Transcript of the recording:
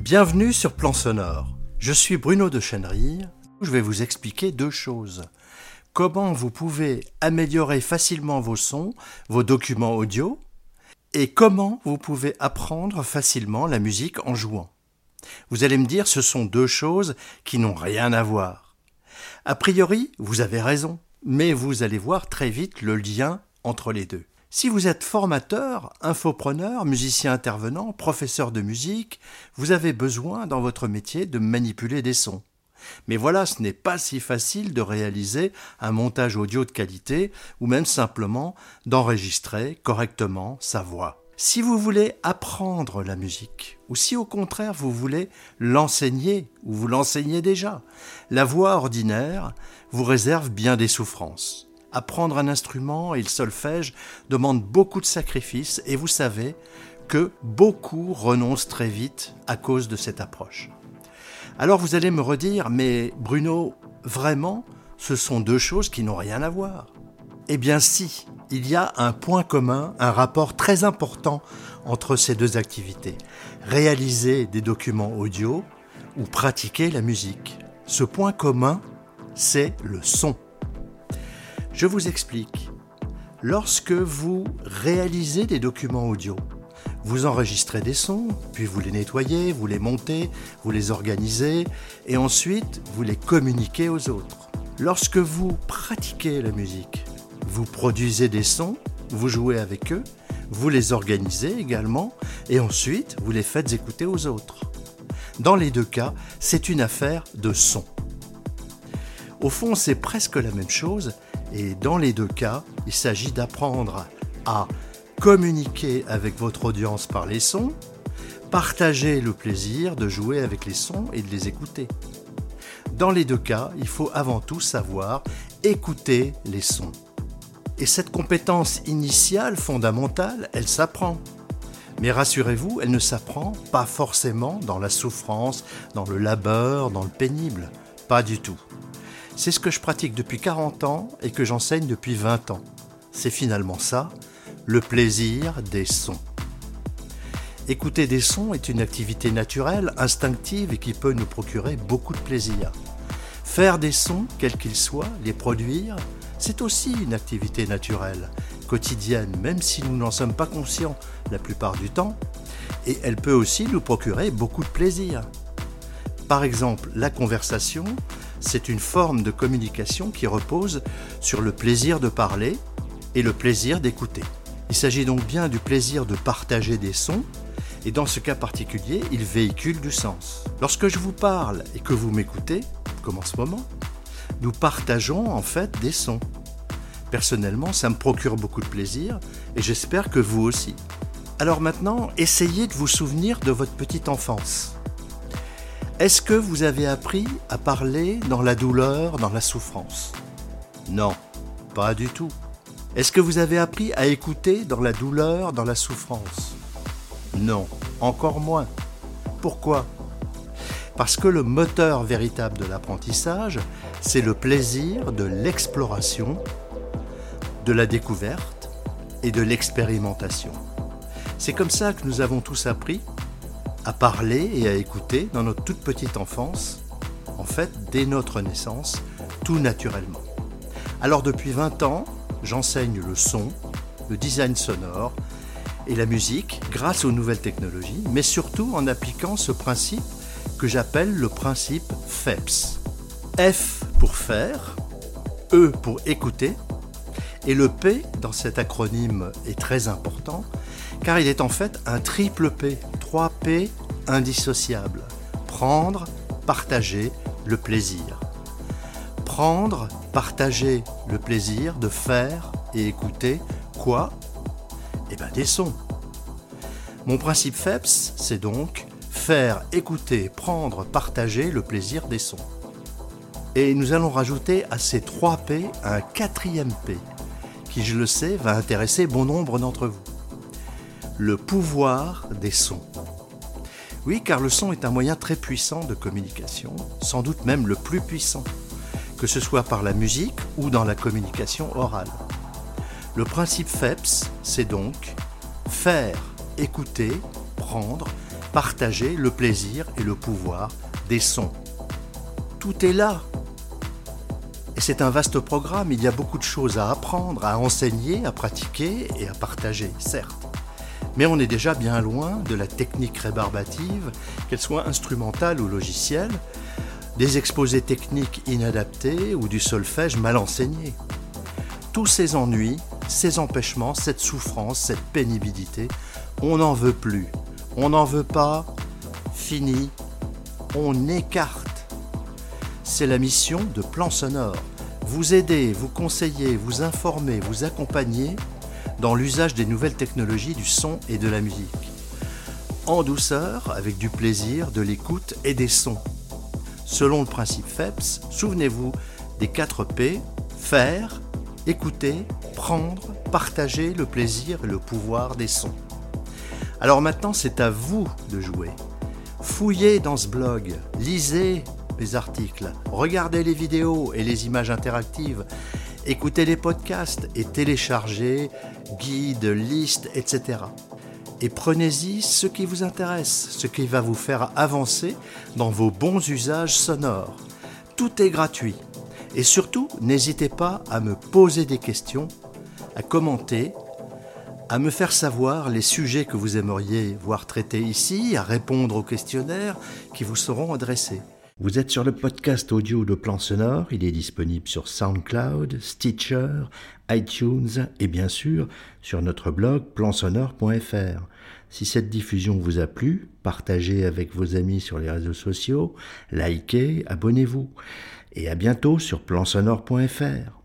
Bienvenue sur Plan Sonore. Je suis Bruno de Chenery. Je vais vous expliquer deux choses. Comment vous pouvez améliorer facilement vos sons, vos documents audio, et comment vous pouvez apprendre facilement la musique en jouant. Vous allez me dire, ce sont deux choses qui n'ont rien à voir. A priori, vous avez raison, mais vous allez voir très vite le lien entre les deux. Si vous êtes formateur, infopreneur, musicien intervenant, professeur de musique, vous avez besoin dans votre métier de manipuler des sons. Mais voilà, ce n'est pas si facile de réaliser un montage audio de qualité ou même simplement d'enregistrer correctement sa voix. Si vous voulez apprendre la musique, ou si au contraire vous voulez l'enseigner, ou vous l'enseignez déjà, la voix ordinaire vous réserve bien des souffrances. Apprendre un instrument et le solfège demande beaucoup de sacrifices et vous savez que beaucoup renoncent très vite à cause de cette approche. Alors vous allez me redire, mais Bruno, vraiment, ce sont deux choses qui n'ont rien à voir. Eh bien si, il y a un point commun, un rapport très important entre ces deux activités. Réaliser des documents audio ou pratiquer la musique. Ce point commun, c'est le son. Je vous explique. Lorsque vous réalisez des documents audio, vous enregistrez des sons, puis vous les nettoyez, vous les montez, vous les organisez, et ensuite vous les communiquez aux autres. Lorsque vous pratiquez la musique, vous produisez des sons, vous jouez avec eux, vous les organisez également, et ensuite vous les faites écouter aux autres. Dans les deux cas, c'est une affaire de son. Au fond, c'est presque la même chose, et dans les deux cas, il s'agit d'apprendre à communiquer avec votre audience par les sons, partager le plaisir de jouer avec les sons et de les écouter. Dans les deux cas, il faut avant tout savoir écouter les sons. Et cette compétence initiale, fondamentale, elle s'apprend. Mais rassurez-vous, elle ne s'apprend pas forcément dans la souffrance, dans le labeur, dans le pénible. Pas du tout. C'est ce que je pratique depuis 40 ans et que j'enseigne depuis 20 ans. C'est finalement ça, le plaisir des sons. Écouter des sons est une activité naturelle, instinctive et qui peut nous procurer beaucoup de plaisir. Faire des sons, quels qu'ils soient, les produire, c'est aussi une activité naturelle, quotidienne, même si nous n'en sommes pas conscients la plupart du temps, et elle peut aussi nous procurer beaucoup de plaisir. Par exemple, la conversation, c'est une forme de communication qui repose sur le plaisir de parler et le plaisir d'écouter. Il s'agit donc bien du plaisir de partager des sons, et dans ce cas particulier, il véhicule du sens. Lorsque je vous parle et que vous m'écoutez, comme en ce moment, nous partageons en fait des sons. Personnellement, ça me procure beaucoup de plaisir, et j'espère que vous aussi. Alors maintenant, essayez de vous souvenir de votre petite enfance. Est-ce que vous avez appris à parler dans la douleur, dans la souffrance? Non, pas du tout. Est-ce que vous avez appris à écouter dans la douleur, dans la souffrance? Non, encore moins. Pourquoi? Parce que le moteur véritable de l'apprentissage, c'est le plaisir de l'exploration, de la découverte et de l'expérimentation. C'est comme ça que nous avons tous appris à parler et à écouter dans notre toute petite enfance, en fait dès notre naissance, tout naturellement. Alors depuis 20 ans, j'enseigne le son, le design sonore et la musique grâce aux nouvelles technologies, mais surtout en appliquant ce principe que j'appelle le principe FEPS. F pour faire, E pour écouter, et le P dans cet acronyme est très important car il est en fait un triple P, 3 P indissociables. Prendre, partager, le plaisir prendre, partager le plaisir de faire et écouter quoi? Eh bien des sons. Mon principe FEPS, c'est donc faire, écouter, prendre, partager le plaisir des sons. Et nous allons rajouter à ces trois P un quatrième P, qui je le sais va intéresser bon nombre d'entre vous. Le pouvoir des sons. Oui, car le son est un moyen très puissant de communication, sans doute même le plus puissant que ce soit par la musique ou dans la communication orale. Le principe FEPS, c'est donc faire, écouter, prendre, partager le plaisir et le pouvoir des sons. Tout est là. Et c'est un vaste programme, il y a beaucoup de choses à apprendre, à enseigner, à pratiquer et à partager, certes. Mais on est déjà bien loin de la technique rébarbative, qu'elle soit instrumentale ou logicielle, des exposés techniques inadaptés ou du solfège mal enseigné. Tous ces ennuis, ces empêchements, cette souffrance, cette pénibilité, on n'en veut plus. On n'en veut pas. Fini. On écarte. C'est la mission de Plan Sonore. Vous aider, vous conseiller, vous informer, vous accompagner dans l'usage des nouvelles technologies du son et de la musique. En douceur, avec du plaisir, de l'écoute et des sons. Selon le principe FEPS, souvenez-vous des 4 P, faire, écouter, prendre, partager le plaisir et le pouvoir des sons. Alors maintenant, c'est à vous de jouer. Fouillez dans ce blog, lisez les articles, regardez les vidéos et les images interactives, écoutez les podcasts et téléchargez guides, listes, etc. Et prenez-y ce qui vous intéresse, ce qui va vous faire avancer dans vos bons usages sonores. Tout est gratuit. Et surtout, n'hésitez pas à me poser des questions, à commenter, à me faire savoir les sujets que vous aimeriez voir traités ici, à répondre aux questionnaires qui vous seront adressés. Vous êtes sur le podcast audio de Plan Sonore, il est disponible sur SoundCloud, Stitcher, iTunes et bien sûr sur notre blog plansonore.fr. Si cette diffusion vous a plu, partagez avec vos amis sur les réseaux sociaux, likez, abonnez-vous et à bientôt sur plansonore.fr.